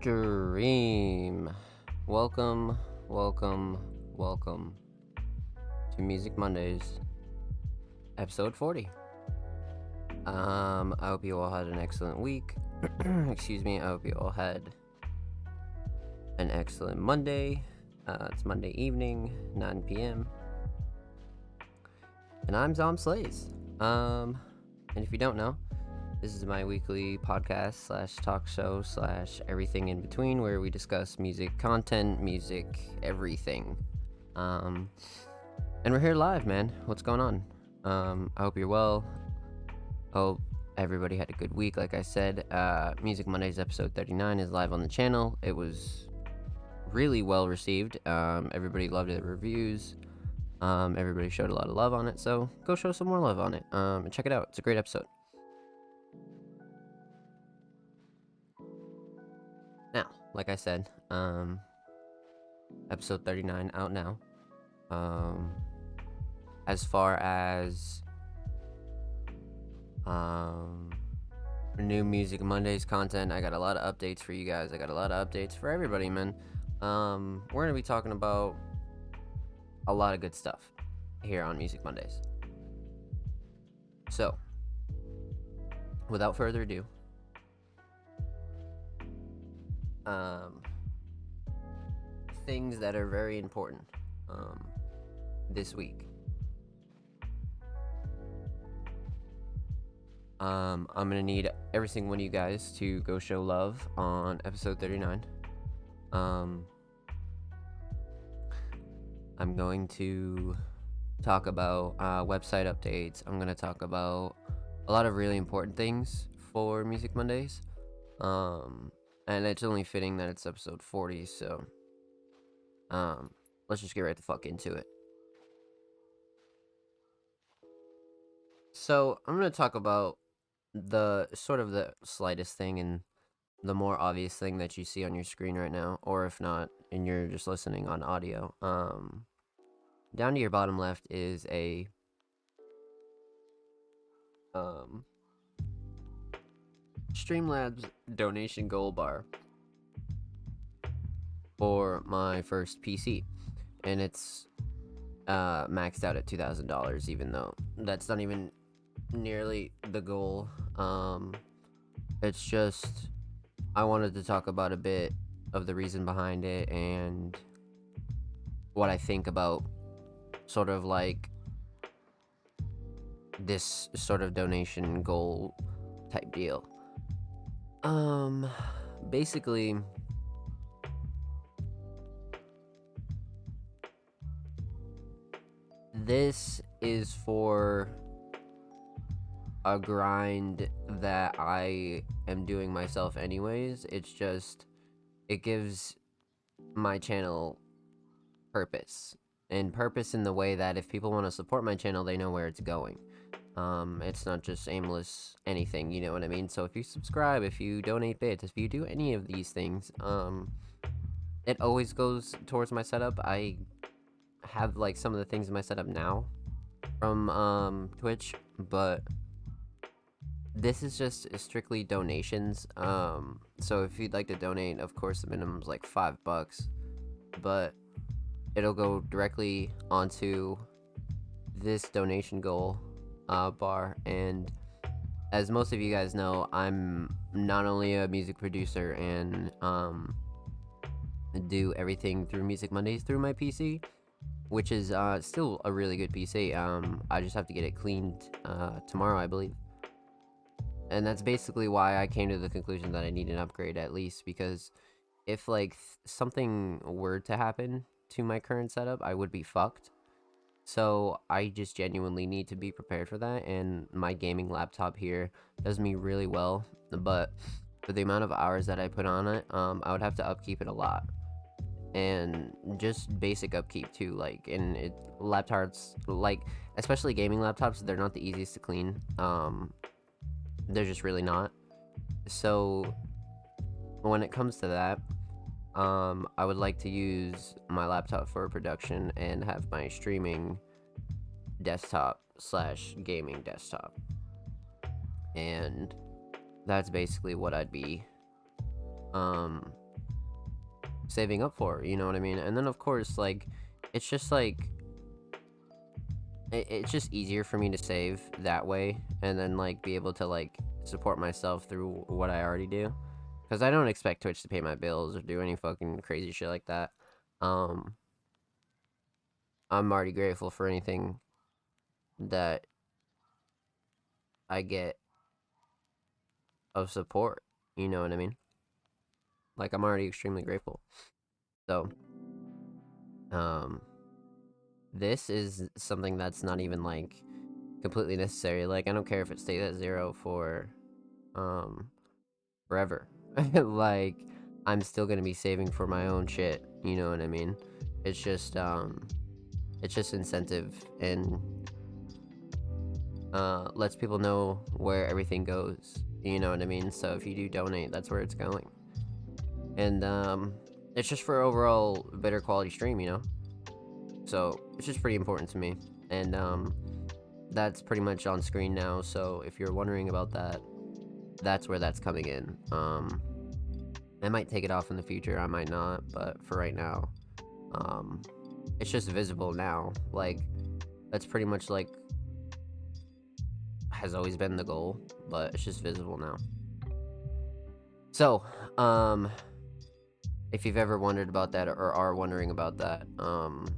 stream. Welcome, welcome, welcome to Music Mondays, episode 40. Um, I hope you all had an excellent week. Excuse me, I hope you all had an excellent Monday. Uh, it's Monday evening, 9 p.m. And I'm Zomb Slays. Um, and if you don't know, this is my weekly podcast slash talk show slash everything in between where we discuss music content, music, everything. Um, and we're here live, man. What's going on? Um, I hope you're well. Hope everybody had a good week. Like I said, uh, Music Mondays episode 39 is live on the channel. It was really well received. Um, everybody loved the reviews. Um, everybody showed a lot of love on it, so go show some more love on it. Um, and check it out. It's a great episode. Like I said, um, episode 39 out now. Um, as far as um, new Music Mondays content, I got a lot of updates for you guys. I got a lot of updates for everybody, man. Um, we're gonna be talking about a lot of good stuff here on Music Mondays. So, without further ado, um, things that are very important um, this week. Um, I'm gonna need every single one of you guys to go show love on episode 39. Um, I'm going to talk about uh, website updates. I'm gonna talk about a lot of really important things for Music Mondays. Um, and it's only fitting that it's episode 40, so um, let's just get right the fuck into it. So, I'm going to talk about the sort of the slightest thing and the more obvious thing that you see on your screen right now, or if not, and you're just listening on audio. Um, down to your bottom left is a um Streamlabs donation goal bar for my first PC, and it's uh, maxed out at two thousand dollars. Even though that's not even nearly the goal. Um, it's just I wanted to talk about a bit of the reason behind it and what I think about sort of like this sort of donation goal type deal. Um, basically, this is for a grind that I am doing myself, anyways. It's just, it gives my channel purpose. And purpose in the way that if people want to support my channel, they know where it's going. Um, it's not just aimless anything, you know what I mean? So if you subscribe, if you donate bits, if you do any of these things, um, it always goes towards my setup. I have like some of the things in my setup now from um, Twitch, but this is just strictly donations. Um, so if you'd like to donate, of course the minimum is like five bucks, but it'll go directly onto this donation goal uh, bar. And as most of you guys know, I'm not only a music producer and um, do everything through Music Mondays through my PC, which is uh, still a really good PC. Um, I just have to get it cleaned uh, tomorrow, I believe. And that's basically why I came to the conclusion that I need an upgrade at least because if like th- something were to happen to my current setup, I would be fucked. So I just genuinely need to be prepared for that. And my gaming laptop here does me really well. But for the amount of hours that I put on it, um, I would have to upkeep it a lot. And just basic upkeep too. Like, and it laptops, like, especially gaming laptops, they're not the easiest to clean. Um, they're just really not. So when it comes to that, um, I would like to use my laptop for production and have my streaming desktop slash gaming desktop. And that's basically what I'd be um, saving up for, you know what I mean? And then of course like it's just like it, it's just easier for me to save that way and then like be able to like support myself through what I already do cuz I don't expect Twitch to pay my bills or do any fucking crazy shit like that. Um I'm already grateful for anything that I get of support, you know what I mean? Like I'm already extremely grateful. So um this is something that's not even like completely necessary. Like I don't care if it stays at zero for um forever. like I'm still gonna be saving for my own shit. You know what I mean? It's just um it's just incentive and uh lets people know where everything goes. You know what I mean? So if you do donate, that's where it's going. And um it's just for overall better quality stream, you know? So it's just pretty important to me. And um, that's pretty much on screen now. So if you're wondering about that, that's where that's coming in. Um, I might take it off in the future. I might not. But for right now, um, it's just visible now. Like that's pretty much like has always been the goal, but it's just visible now. So, um, if you've ever wondered about that or are wondering about that, um,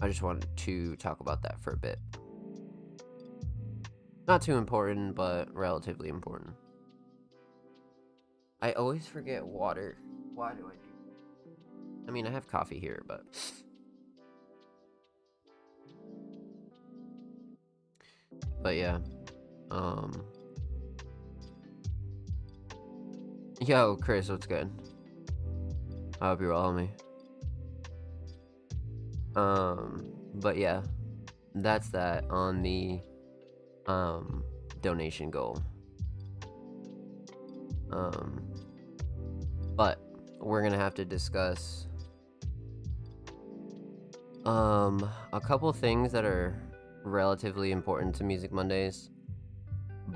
I just wanted to talk about that for a bit. Not too important, but relatively important. I always forget water. Why do I do? I mean, I have coffee here, but but yeah. Um Yo, Chris, what's good? I hope you're well, me. Um, but yeah, that's that on the um donation goal. Um, but we're gonna have to discuss um a couple things that are relatively important to Music Mondays.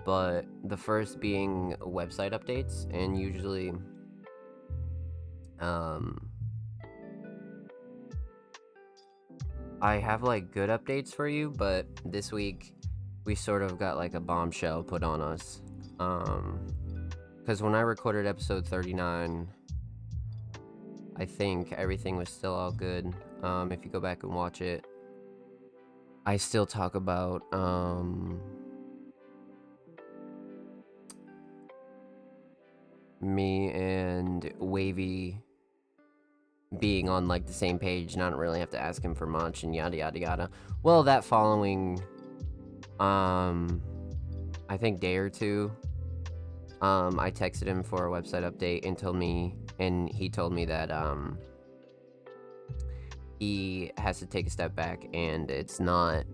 But the first being website updates, and usually um I have like good updates for you, but this week we sort of got like a bombshell put on us. Um, because when I recorded episode 39, I think everything was still all good. Um, if you go back and watch it, I still talk about um me and Wavy being on like the same page and I don't really have to ask him for much and yada yada yada. Well, that following um I think day or two um I texted him for a website update and told me and he told me that um he has to take a step back and it's not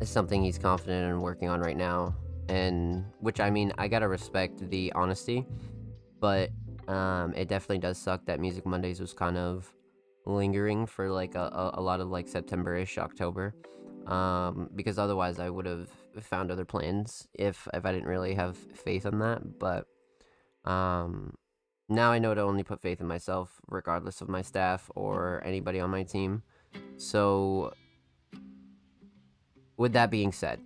it's something he's confident in working on right now and which I mean I got to respect the honesty but um, it definitely does suck that Music Mondays was kind of lingering for like a, a, a lot of like September-ish, October. Um, because otherwise I would have found other plans if if I didn't really have faith in that. But um, now I know to only put faith in myself, regardless of my staff or anybody on my team. So, with that being said,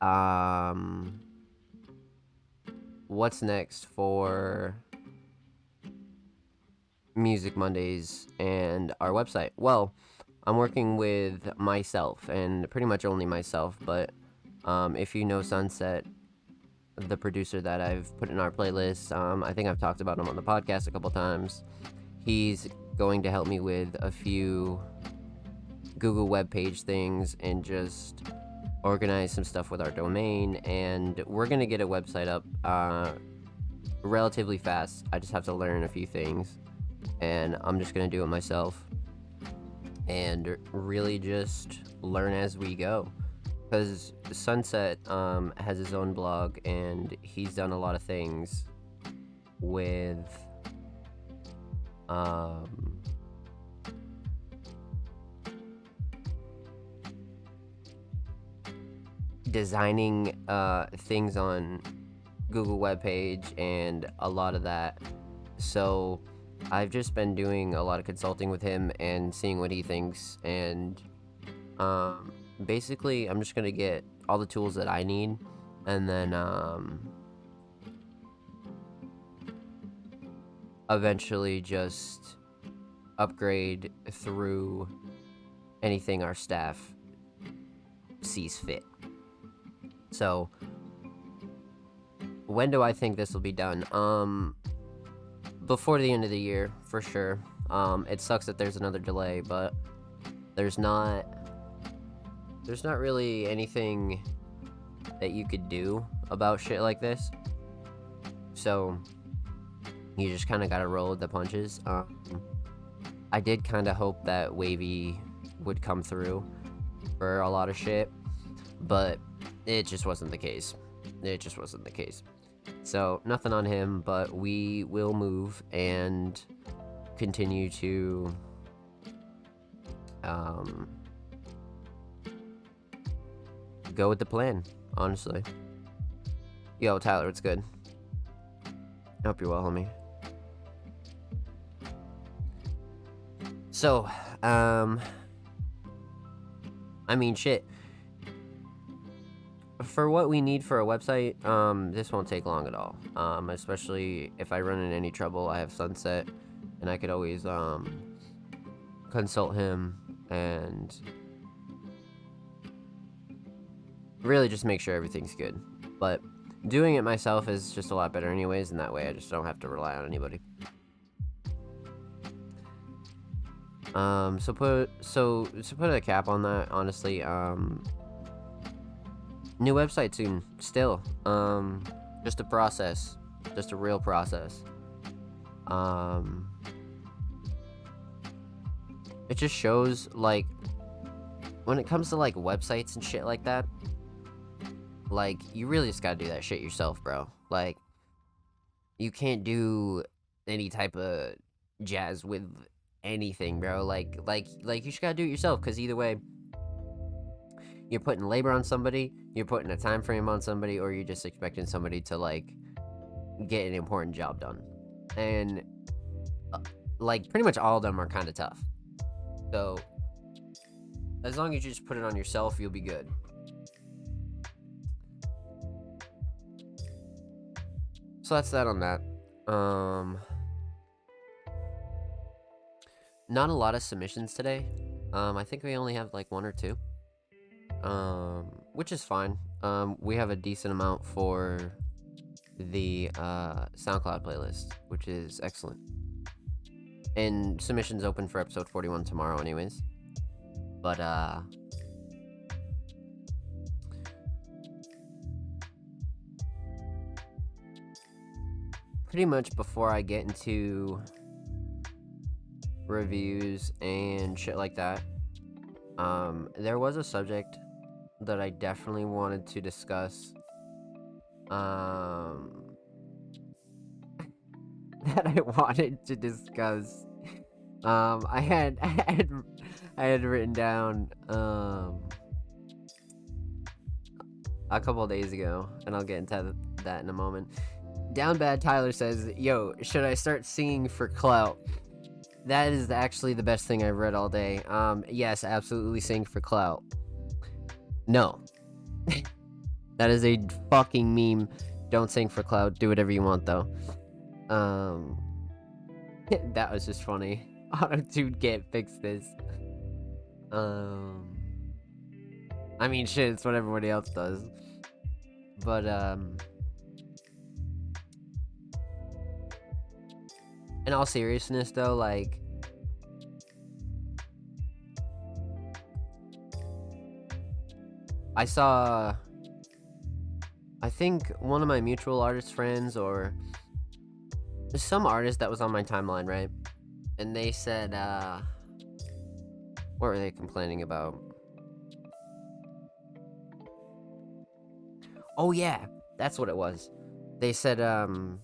um, what's next for Music Mondays and our website? Well, I'm working with myself and pretty much only myself, but um, if you know Sunset, the producer that I've put in our playlist, um, I think I've talked about him on the podcast a couple times. He's going to help me with a few Google web page things and just organize some stuff with our domain, and we're gonna get a website up uh, relatively fast. I just have to learn a few things, and I'm just gonna do it myself, and really just learn as we go. Because Sunset um, has his own blog, and he's done a lot of things with um, designing uh, things on Google web page and a lot of that So I've just been doing a lot of consulting with him and seeing what he thinks. And um, basically, I'm just going to get all the tools that I need and then um, eventually just upgrade through anything our staff sees fit. So, when do I think this will be done? Um, before the end of the year, for sure. Um, it sucks that there's another delay, but there's not there's not really anything that you could do about shit like this. So you just kind of got to roll with the punches. Um, I did kind of hope that Wavy would come through for a lot of shit, but it just wasn't the case. It just wasn't the case. So, nothing on him, but we will move and continue to um, go with the plan, honestly. Yo, Tyler, it's good. I hope you're well, homie. So, um, I mean, shit. For what we need for a website, um, this won't take long at all. Um, especially if I run into any trouble, I have Sunset, and I could always, um, consult him and really just make sure everything's good. But doing it myself is just a lot better anyways, and that way I just don't have to rely on anybody. Um, so put so so put a cap on that. Honestly, um, new website soon. Still, um, just a process, just a real process. Um, it just shows like when it comes to like websites and shit like that. Like you really just gotta do that shit yourself, bro. Like you can't do any type of jazz with anything, bro. Like, like, like you just gotta do it yourself. Cause either way, you're putting labor on somebody, you're putting a time frame on somebody, or you're just expecting somebody to like get an important job done. And uh, like, pretty much all of them are kind of tough. So, as long as you just put it on yourself, you'll be good. So that's that on that. Um. Not a lot of submissions today. Um, I think we only have like one or two. Um, which is fine. Um, we have a decent amount for the uh, SoundCloud playlist, which is excellent. And submissions open for episode 41 tomorrow, anyways. But, uh, pretty much before I get into reviews and shit like that. Um, there was a subject that I definitely wanted to discuss. Um, that I wanted to discuss. Um, I had, I had, I had written down, um, a couple days ago, and I'll get into that in a moment. Down Bad Tyler says, Yo, should I start singing for clout? That is actually the best thing I've read all day. Um, yes, absolutely sing for clout. No. that is a fucking meme. Don't sing for cloud. Do whatever you want, though. Um, that was just funny. Auto tune can't fix this. Um, I mean, shit, it's what everybody else does. But, um, in all seriousness though like I saw I think one of my mutual artist friends or some artist that was on my timeline, right? And they said uh what were they complaining about? Oh yeah, that's what it was. They said um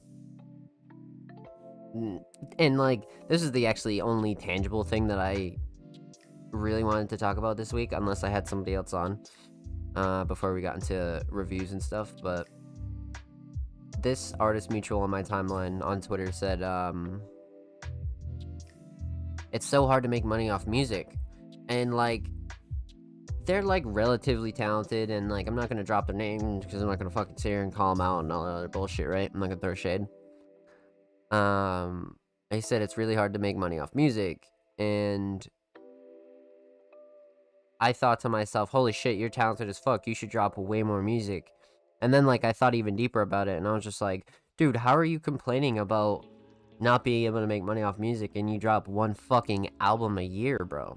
and like this is the actually only tangible thing that I really wanted to talk about this week, unless I had somebody else on uh, before we got into reviews and stuff. But this artist mutual on my timeline on Twitter said, um, it's so hard to make money off music. And like, they're like relatively talented, and like, I'm not gonna drop their name because I'm not gonna fucking sit here and call them out and all that other bullshit, right? I'm not gonna throw shade. Um, they said it's really hard to make money off music, and I thought to myself, holy shit, you're talented as fuck. You should drop way more music. And then, like, I thought even deeper about it, and I was just like, dude, how are you complaining about not being able to make money off music and you drop one fucking album a year, bro?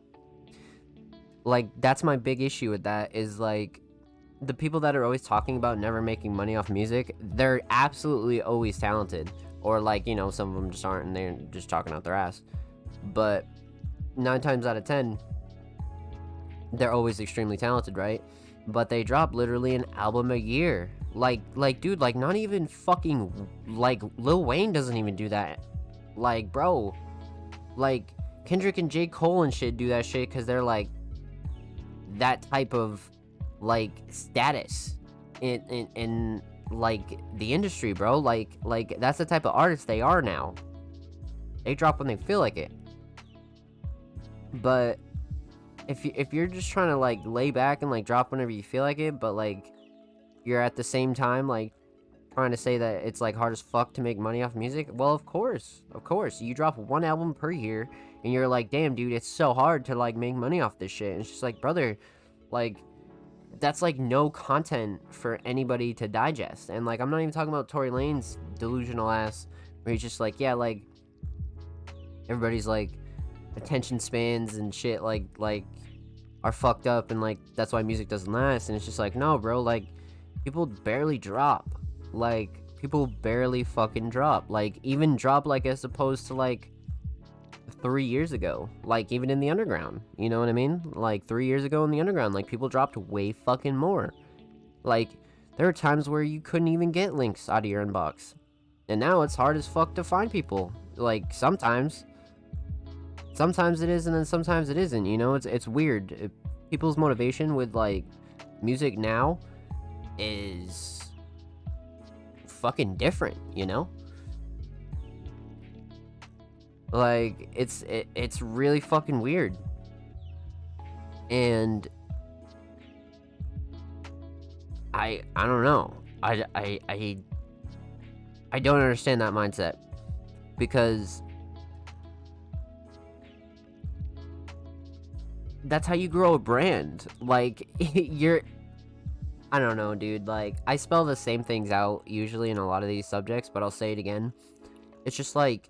Like, that's my big issue with that is like, the people that are always talking about never making money off music, they're absolutely always talented. Or, like, you know, some of them just aren't and they're just talking out their ass. But nine times out of ten, they're always extremely talented, right? but they drop literally an album a year. Like, like, dude, like, not even fucking, like, Lil Wayne doesn't even do that. Like, bro, like, Kendrick and J. Cole and shit do that shit because they're, like, that type of, like, status in, in, in, like, the industry, bro. Like, like, that's the type of artist they are now. They drop when they feel like it. But if you, if you're just trying to like lay back and like drop whenever you feel like it, but like you're at the same time like trying to say that it's like hard as fuck to make money off music, well, of course, of course, you drop one album per year, and you're like, damn, dude, it's so hard to like make money off this shit. And it's just like, brother, like that's like no content for anybody to digest. And like I'm not even talking about Tory Lanez delusional ass where he's just like, yeah, like everybody's like attention spans and shit like like are fucked up and like that's why music doesn't last. And it's just like no bro like people barely drop. Like people barely fucking drop. Like even drop like as opposed to like three years ago. Like even in the underground. You know what i mean? Like three years ago in the underground like people dropped way fucking more. Like there are times where you couldn't even get links out of your inbox. And now it's hard as fuck to find people. Like sometimes sometimes it is and then sometimes it isn't you know? It's it's weird. It, people's motivation with like music now is fucking different you know? Like it's it, it's really fucking weird. And i i don't know. I i i, I don't understand that mindset because that's how you grow a brand. Like you're I don't know, dude. Like I spell the same things out usually in a lot of these subjects, but I'll say it again. It's just like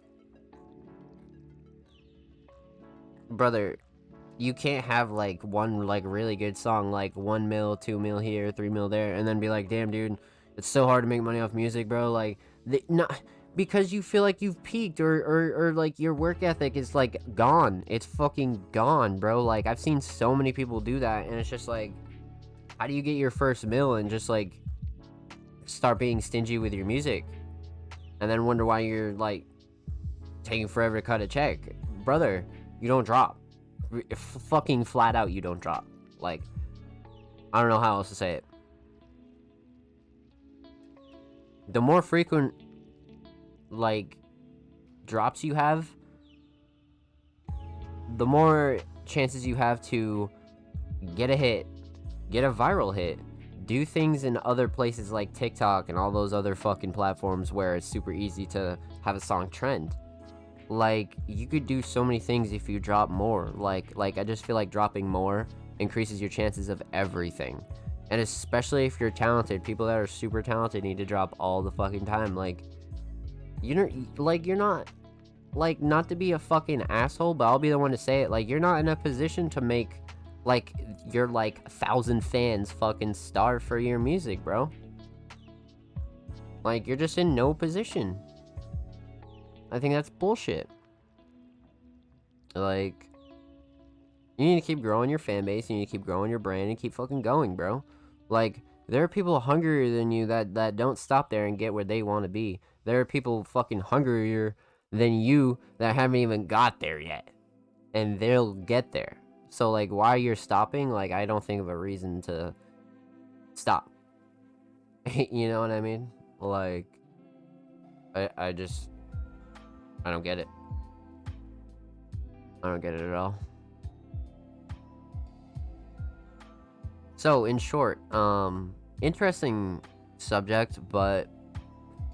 brother, you can't have like one like really good song like 1 mil, 2 mil here, 3 mil there and then be like, "Damn, dude, it's so hard to make money off music, bro." Like the, not because you feel like you've peaked or, or, or like your work ethic is like gone. It's fucking gone, bro. Like I've seen so many people do that and it's just like how do you get your first mill and just like start being stingy with your music and then wonder why you're like taking forever to cut a check. Brother, you don't drop. F- fucking flat out you don't drop. Like I don't know how else to say it. The more frequent like drops you have, the more chances you have to get a hit, get a viral hit, do things in other places like TikTok and all those other fucking platforms where it's super easy to have a song trend. Like you could do so many things if you drop more. Like like I just feel like dropping more increases your chances of everything. And especially if you're talented, people that are super talented need to drop all the fucking time. Like you're like you're not like not to be a fucking asshole, but I'll be the one to say it. Like you're not in a position to make like your like a thousand fans fucking starve for your music, bro. Like you're just in no position. I think that's bullshit. Like you need to keep growing your fan base, you need to keep growing your brand and keep fucking going, bro. Like there are people hungrier than you that that don't stop there and get where they want to be. There are people fucking hungrier than you that haven't even got there yet. And they'll get there. So like why you're stopping, like I don't think of a reason to stop. you know what I mean? Like I I just I don't get it. I don't get it at all. So, in short, um interesting subject, but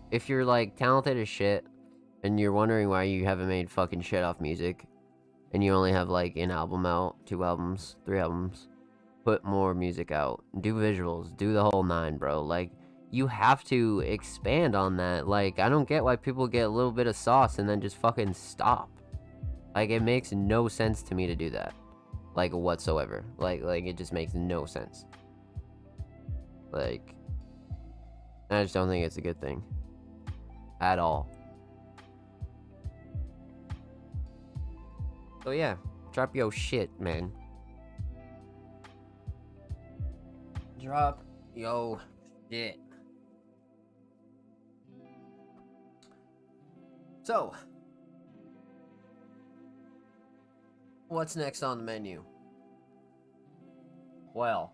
if you're like talented as shit and you're wondering why you haven't made fucking shit off music and you only have like an album out, two albums, three albums, put more music out, do visuals, do the whole nine, bro. Like you have to expand on that. Like I don't get why people get a little bit of sauce and then just fucking stop. Like it makes no sense to me to do that. Like whatsoever. Like like it just makes no sense. Like I just don't think it's a good thing. At all. So yeah, drop your shit, man. Drop yo shit. So, what's next on the menu? Well,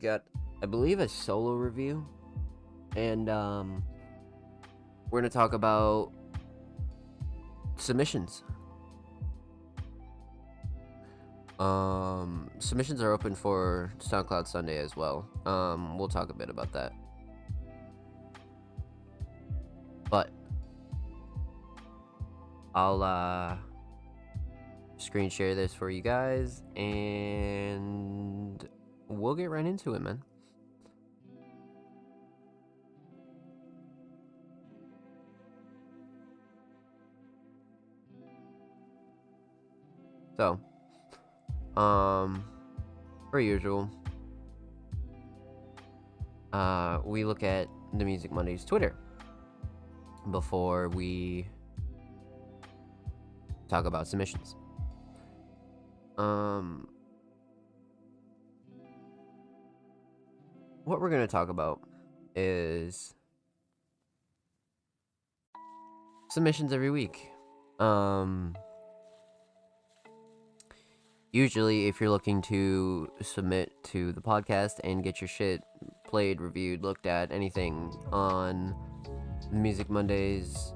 got, I believe, a solo review, and um, we're gonna talk about submissions. Um, submissions are open for SoundCloud Sunday as well. Um, we'll talk a bit about that. But I'll uh screen share this for you guys and we'll get right into it, man. So, um, per usual, uh, we look at the Music Mondays Twitter before we talk about submissions. Um, what we're going to talk about is submissions every week. Um, usually, if you're looking to submit to the podcast and get your shit played, reviewed, looked at, anything on Music Mondays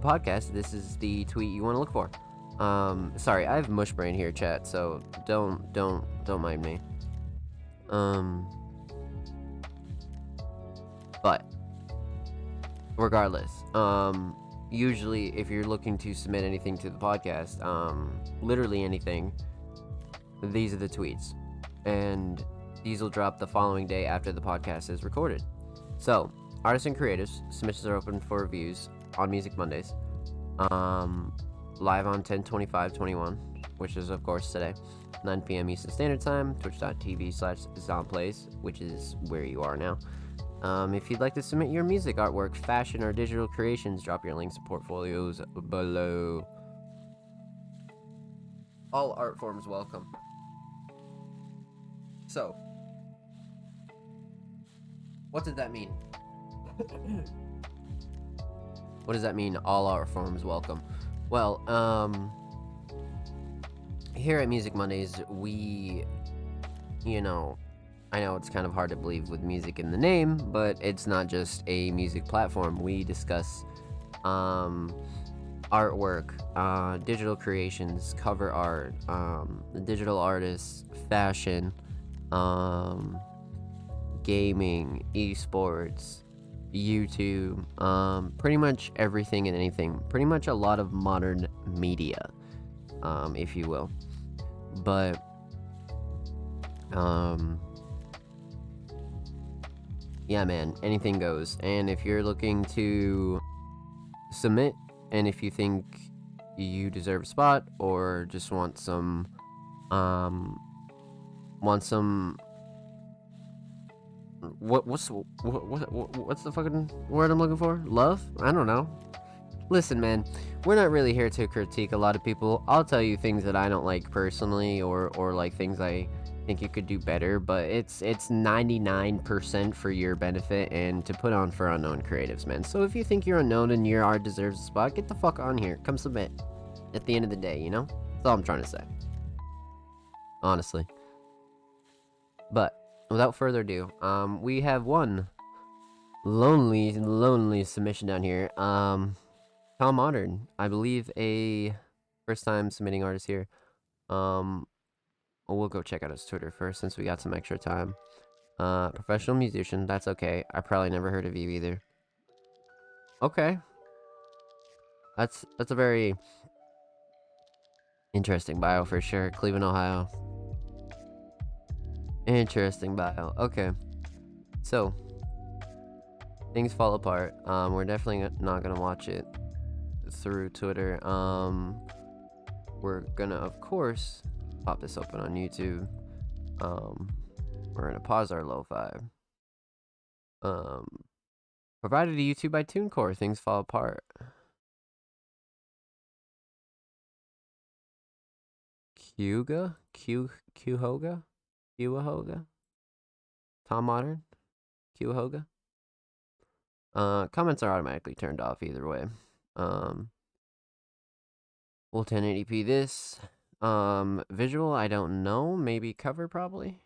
podcast, this is the tweet you want to look for. Um, sorry, I have mush brain here, chat. So don't, don't, don't mind me. Um, but regardless, um, usually if you're looking to submit anything to the podcast, um, literally anything, these are the tweets, and these will drop the following day after the podcast is recorded. So, artists and creatives submissions are open for reviews on Music Mondays. Um, live on 10:25:21, which is of course today. 9 p.m. Eastern Standard Time, twitch.tv slash zombplays, which is where you are now. Um, if you'd like to submit your music, artwork, fashion, or digital creations, drop your links to portfolios below. All art forms welcome. So, what did that mean? what does that mean? All art forms welcome. Well, um, here at Music Mondays, we, you know, I know it's kind of hard to believe with music in the name, but it's not just a music platform. We discuss um, artwork, uh, digital creations, cover art, um, digital artists, fashion, um, gaming, esports, YouTube, um, pretty much everything and anything. Pretty much a lot of modern media, um, if you will. But, um, yeah, man, anything goes. And if you're looking to submit, and if you think you deserve a spot, or just want some, um, want some what what's what, what, what's the fucking word I'm looking for? Love? I don't know. listen, man, we're not really here to critique a lot of people. I'll tell you things that I don't like personally, or or like things I think you could do better. But it's it's 99% for your benefit and to put on for unknown creatives, man. So if you think you're unknown and your art deserves a spot, get the fuck on here. Come submit. At the end of the day, you know. That's all I'm trying to say. Honestly. But without further ado, um, we have one lonely, lonely submission down here. Um, Tom Modern, I believe a first time submitting artist here. Um, we'll go check out his Twitter first since we got some extra time. Uh, professional musician, that's okay. I probably never heard of you either. Okay. That's that's a very interesting bio for sure. Cleveland, Ohio. Interesting bio. Okay. So, things fall apart. Um, we're definitely not gonna watch it through Twitter. Um, we're gonna, of course, pop this open on YouTube. Um, we're gonna pause our lo-fi. Um, provided to YouTube by TuneCore, things fall apart. Kyuga? Q Kyuhoga? Kyuhoga? Tom Modern? Kyuhoga? Uh, comments are automatically turned off either way. Um, we'll 1080p this. Um, visual, I don't know. Maybe cover, probably.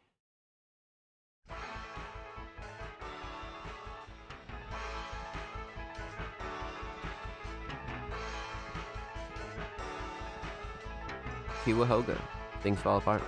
Kiwahoga. Things fall apart.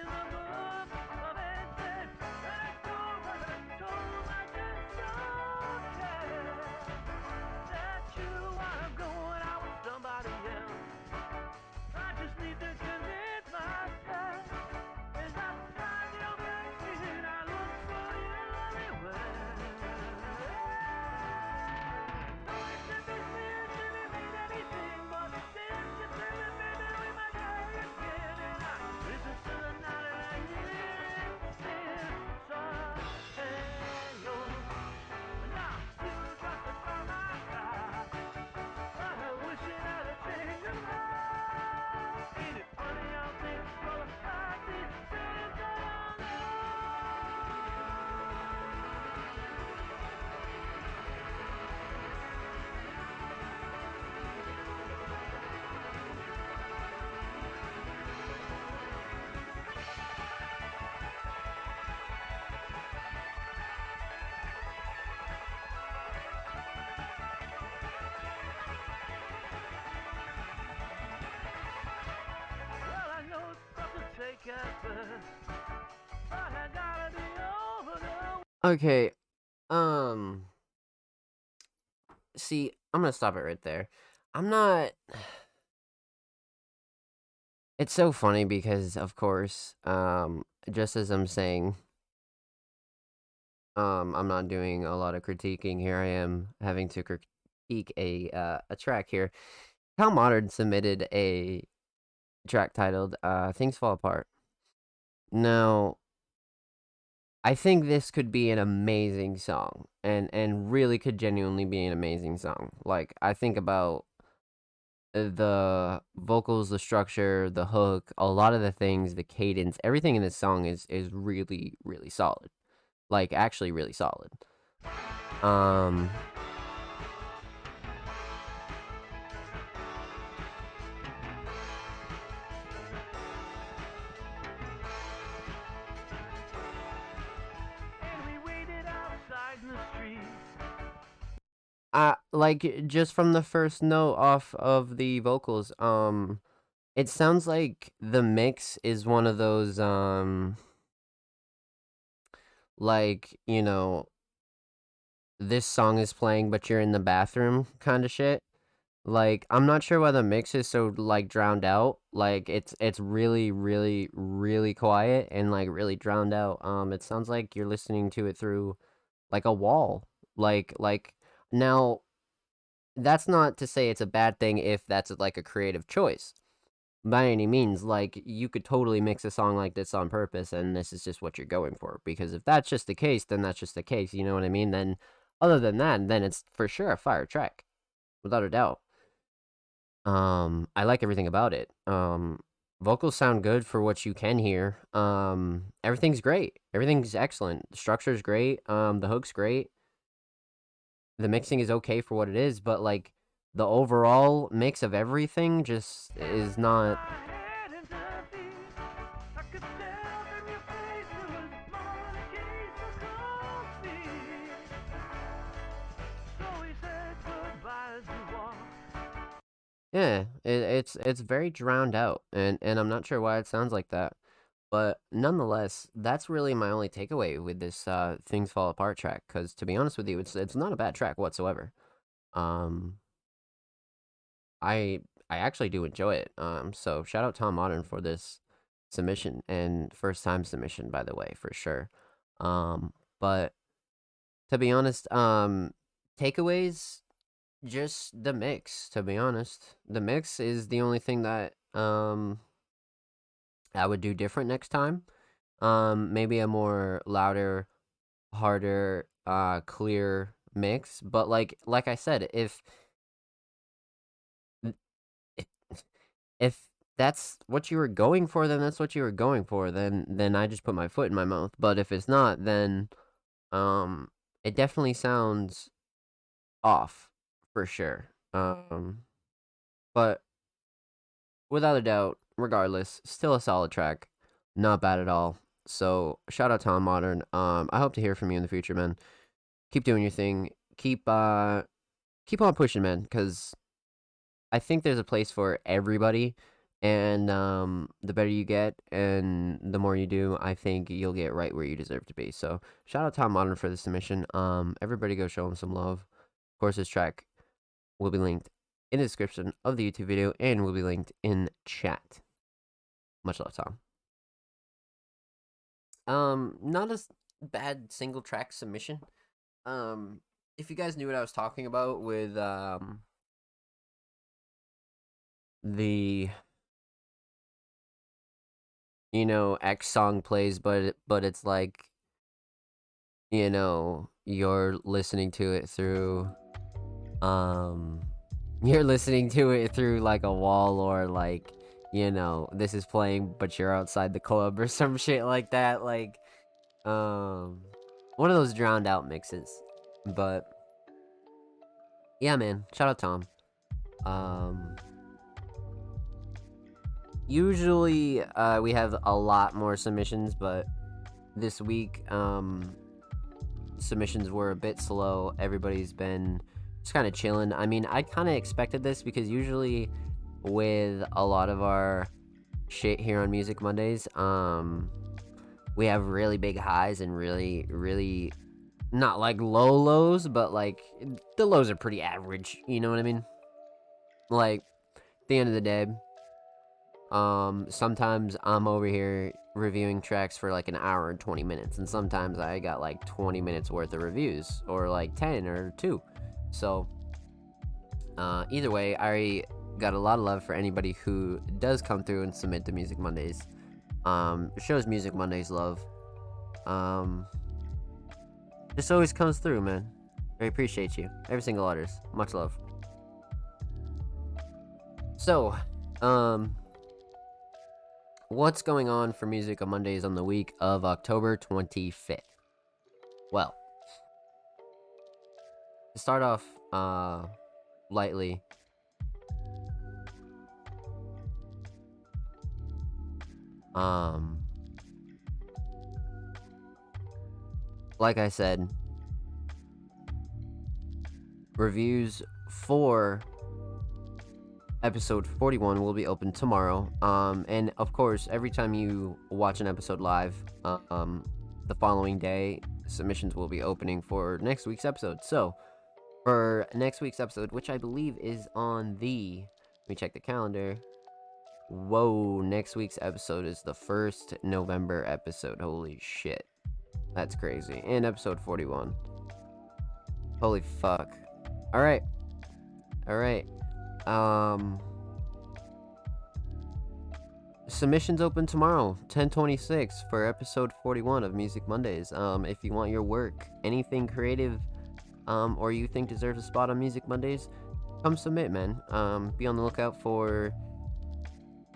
till Okay. Um See, I'm to stop it right there. I'm not It's so funny because of course, um just as I'm saying um I'm not doing a lot of critiquing here. I am having to critique a uh, a track here. Tom Modern submitted a track titled uh, Things Fall Apart. Now, I think this could be an amazing song and and really could genuinely be an amazing song. Like I think about uh, the vocals, the structure, the hook, a lot of the things, the cadence, everything in this song is is really really solid. Like actually really solid. Um, uh, like just from the first note off of the vocals, um, it sounds like the mix is one of those, um, like, you know, this song is playing, but you're in the bathroom kind of shit. Like, I'm not sure why the mix is so like drowned out. Like, it's it's really, really, really quiet and like really drowned out. Um, it sounds like you're listening to it through like a wall. Like, like now, that's not to say it's a bad thing if that's like a creative choice by any means. Like, you could totally mix a song like this on purpose, and this is just what you're going for. Because if that's just the case, then that's just the case. You know what I mean? Then, other than that, then it's for sure a fire track, without a doubt. Um, I like everything about it. Um, vocals sound good for what you can hear. Um, everything's great. Everything's excellent. The structure's great. Um, the hook's great. The mixing is okay for what it is, but like the overall mix of everything just is not Yeah, it, it's it's very drowned out, and and I'm not sure why it sounds like that, but nonetheless, that's really my only takeaway with this uh, "Things Fall Apart" track. Because to be honest with you, it's it's not a bad track whatsoever. Um, I I actually do enjoy it. Um, so shout out Tom Modern for this submission and first time submission, by the way, for sure. Um, but to be honest, um, takeaways just the mix, to be honest. The mix is the only thing that um I would do different next time. Um maybe a more louder, harder, uh clear mix, but like like I said, if if that's what you were going for, then that's what you were going for. Then then I just put my foot in my mouth. But if it's not, then um it definitely sounds off for sure. Um, but without a doubt, regardless, still a solid track. Not bad at all. So shout out Tom Modern. Um, I hope to hear from you in the future, man. Keep doing your thing. Keep uh, keep on pushing, man. Because I think there's a place for everybody, and um, the better you get, and the more you do, I think you'll get right where you deserve to be. So shout out Tom Modern for the submission. Um, everybody go show him some love. Of course, this track will be linked in the description of the YouTube video and will be linked in chat. Much love, Tom. Um, not a bad single track submission. Um, if you guys knew what I was talking about with um the you know X song plays, but but it's like you know you're listening to it through um you're listening to it through like a wall or like you know this is playing but you're outside the club or some shit like that like um one of those drowned out mixes. But yeah man shout out tom. Um usually uh we have a lot more submissions but this week um submissions were a bit slow. Everybody's been just kind of chilling. I mean, I kind of expected this because usually with a lot of our shit here on Music Mondays, um, we have really big highs and really, really not like low lows, but like the lows are pretty average. You know what I mean? Like, at the end of the day, um, sometimes I'm over here reviewing tracks for like an hour and 20 minutes, and sometimes I got like 20 minutes worth of reviews, or like 10 or 2. So, uh, either way, I got a lot of love for anybody who does come through and submit to Music Mondays. Um, shows Music Mondays love. Um, this always comes through, man. I appreciate you. Every single artist. Much love. So, um, what's going on for Music on Mondays on the week of October 25th? Well, to start off uh lightly. Um like I said, reviews for episode 41 will be open tomorrow. Um, and of course, every time you watch an episode live, um, the following day, submissions will be opening for next week's episode. So, for next week's episode, which I believe is on the, let me check the calendar. Whoa, next week's episode is the first November episode. Holy shit. That's crazy. And episode 41. Holy fuck. All right. All right. Um submissions open tomorrow 1026 for episode 41 of music mondays um if you want your work anything creative um or you think deserves a spot on music mondays come submit man um be on the lookout for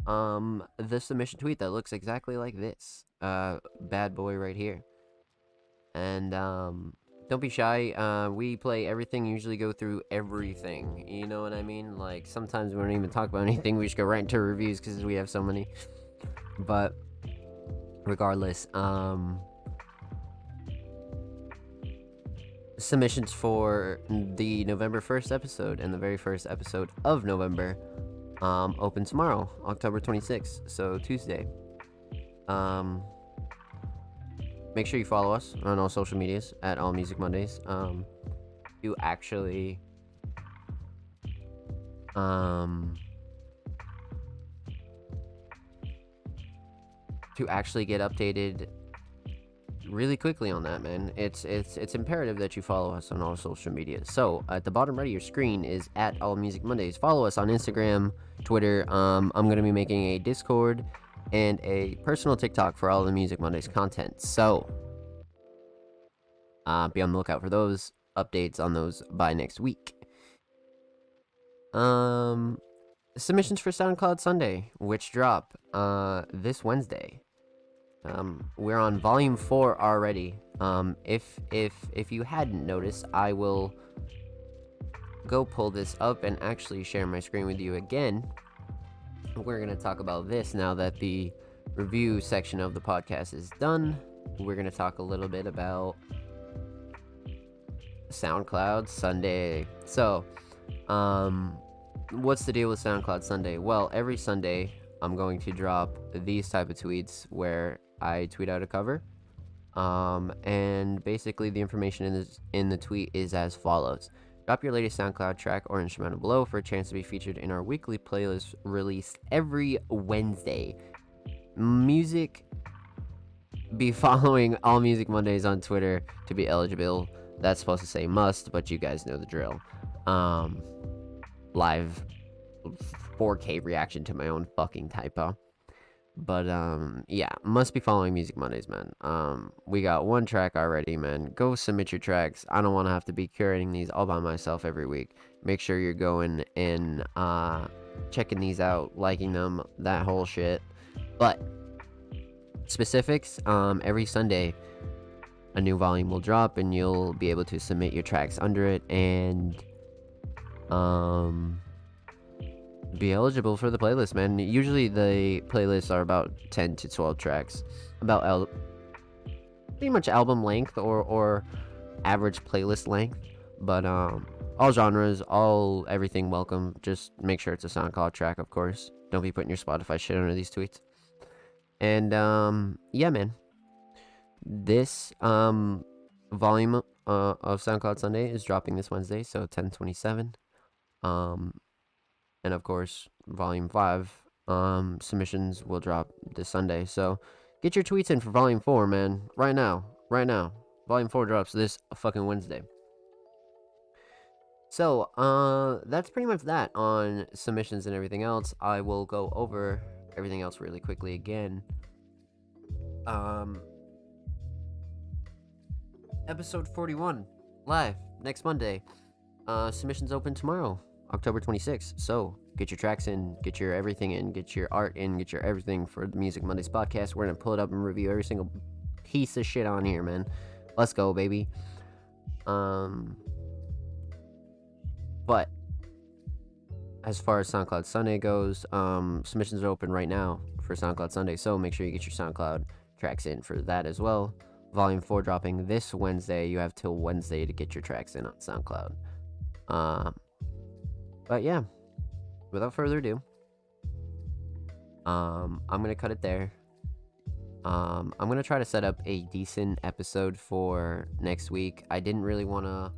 um the submission tweet that looks exactly like this uh bad boy right here and um don't be shy. Uh, we play everything, usually go through everything. You know what I mean? Like, sometimes we don't even talk about anything. We just go right into reviews because we have so many. But, regardless, um, submissions for the November 1st episode and the very first episode of November um, open tomorrow, October 26th. So, Tuesday. Um, make sure you follow us on all social medias at All Music Mondays. Um, to actually, um, to actually get updated really quickly on that, man. It's it's it's imperative that you follow us on all social media. So at the bottom right of your screen is at All Music Mondays. Follow us on Instagram, Twitter. Um, I'm gonna be making a Discord and a personal TikTok for all the Music Mondays content. So, uh, be on the lookout for those updates on those by next week. Um, submissions for SoundCloud Sunday, which drop uh this Wednesday. Um, we're on volume four already. Um, if if if you hadn't noticed, I will go pull this up and actually share my screen with you again we're going to talk about this now that the review section of the podcast is done. We're going to talk a little bit about SoundCloud Sunday. So, um, what's the deal with SoundCloud Sunday? Well, every Sunday I'm going to drop these type of tweets where I tweet out a cover. Um, and basically the information in this in the tweet is as follows. Drop your latest SoundCloud track or instrumental below for a chance to be featured in our weekly playlist released every Wednesday. Music be following All Music Mondays on Twitter to be eligible. That's supposed to say must, but you guys know the drill. Um, live 4K reaction to my own fucking typo. But um yeah, must be following Music Mondays, man. Um we got one track already, man. Go submit your tracks. I don't want to have to be curating these all by myself every week. Make sure you're going and uh checking these out, liking them, that whole shit. But specifics, um every Sunday a new volume will drop and you'll be able to submit your tracks under it and um be eligible for the playlist, man. Usually the playlists are about 10 to 12 tracks. About pretty much album length or or average playlist length, but um all genres, all everything welcome. Just make sure it's a SoundCloud track, of course. Don't be putting your Spotify shit under these tweets. And um yeah, man. This um volume uh, of SoundCloud Sunday is dropping this Wednesday, so 1027. Um and of course volume 5 um submissions will drop this sunday. So get your tweets in for volume 4 man. Right now right now. Volume 4 drops this fucking wednesday. So uh that's pretty much that on submissions and everything else. I will go over everything else really quickly again. Um episode 41 live next monday. Uh submissions open tomorrow October 26th. So get your tracks in, get your everything in, get your art in, get your everything for the Music Mondays podcast. We're gonna pull it up and review every single piece of shit on here, man. Let's go, baby. Um, But as far as SoundCloud Sunday goes, um, submissions are open right now for SoundCloud Sunday, so make sure you get your SoundCloud tracks in for that as well. Volume 4 dropping this Wednesday. You have till Wednesday to get your tracks in on SoundCloud. Um, but yeah, without further ado, um, I'm gonna cut it there. Um, I'm gonna try to set up a decent episode for next week. I didn't really want to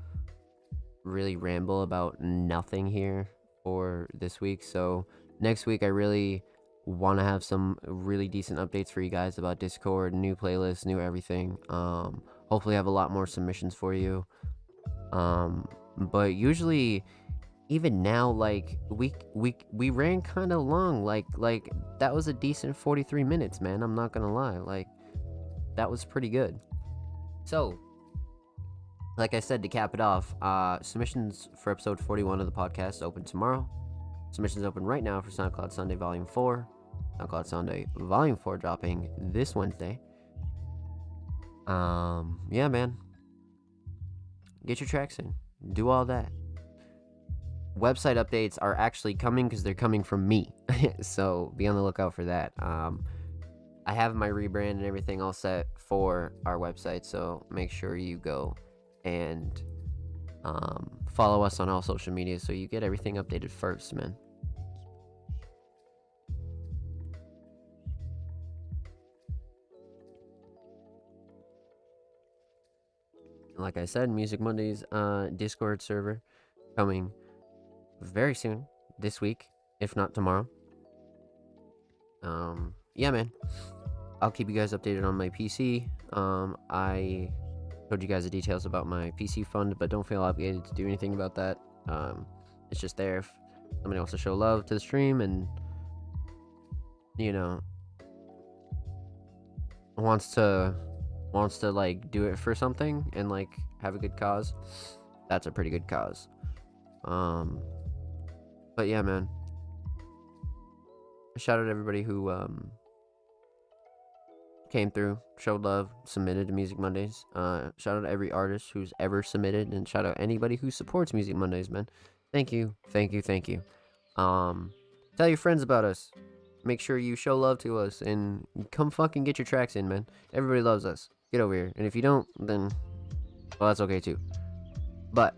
really ramble about nothing here for this week, so next week I really want to have some really decent updates for you guys about Discord, new playlists, new everything. Um, hopefully, have a lot more submissions for you. Um, but usually even now like we we we ran kind of long like like that was a decent 43 minutes man i'm not gonna lie like that was pretty good. So like i said to cap it off uh submissions for episode 41 of the podcast open tomorrow. Submissions open right now for soundcloud sunday volume 4 soundcloud sunday volume 4 dropping this wednesday. Um yeah man. Get your tracks in do all that website updates are actually coming because they're coming from me. so be on the lookout for that. Um, I have my rebrand and everything all set for our website, so make sure you go and um, follow us on all social media so you get everything updated first, man. Like I said, Music Mondays uh, Discord server coming very soon this week, if not tomorrow. Um, yeah, man. I'll keep you guys updated on my PC. Um, I told you guys the details about my PC fund, but don't feel obligated to do anything about that. Um, it's just there if somebody wants to show love to the stream and, you know, wants to wants to like do it for something and like have a good cause. That's a pretty good cause. Um, but yeah, man. Shout out to everybody who um came through, showed love, submitted to Music Mondays. Uh, shout out to every artist who's ever submitted, and shout out anybody who supports Music Mondays, man. Thank you, thank you, thank you. Um, tell your friends about us. Make sure you show love to us and come fucking get your tracks in, man. Everybody loves us. Get over here. And if you don't, then well, that's okay too. But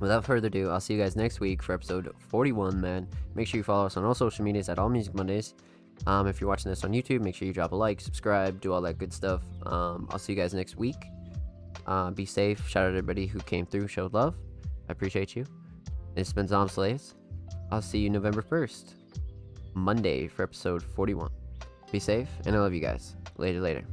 without further ado, I'll see you guys next week for episode 41, man. Make sure you follow us on all social medias at All Music Mondays. Um, if you're watching this on YouTube, make sure you drop a like, subscribe, do all that good stuff. Um, I'll see you guys next week. Uh, be safe. Shout out to everybody who came through, showed love. I appreciate you. It's been Zomb Slays. I'll see you November 1st, Monday, for episode 41. Be safe, and I love you guys. Later, later.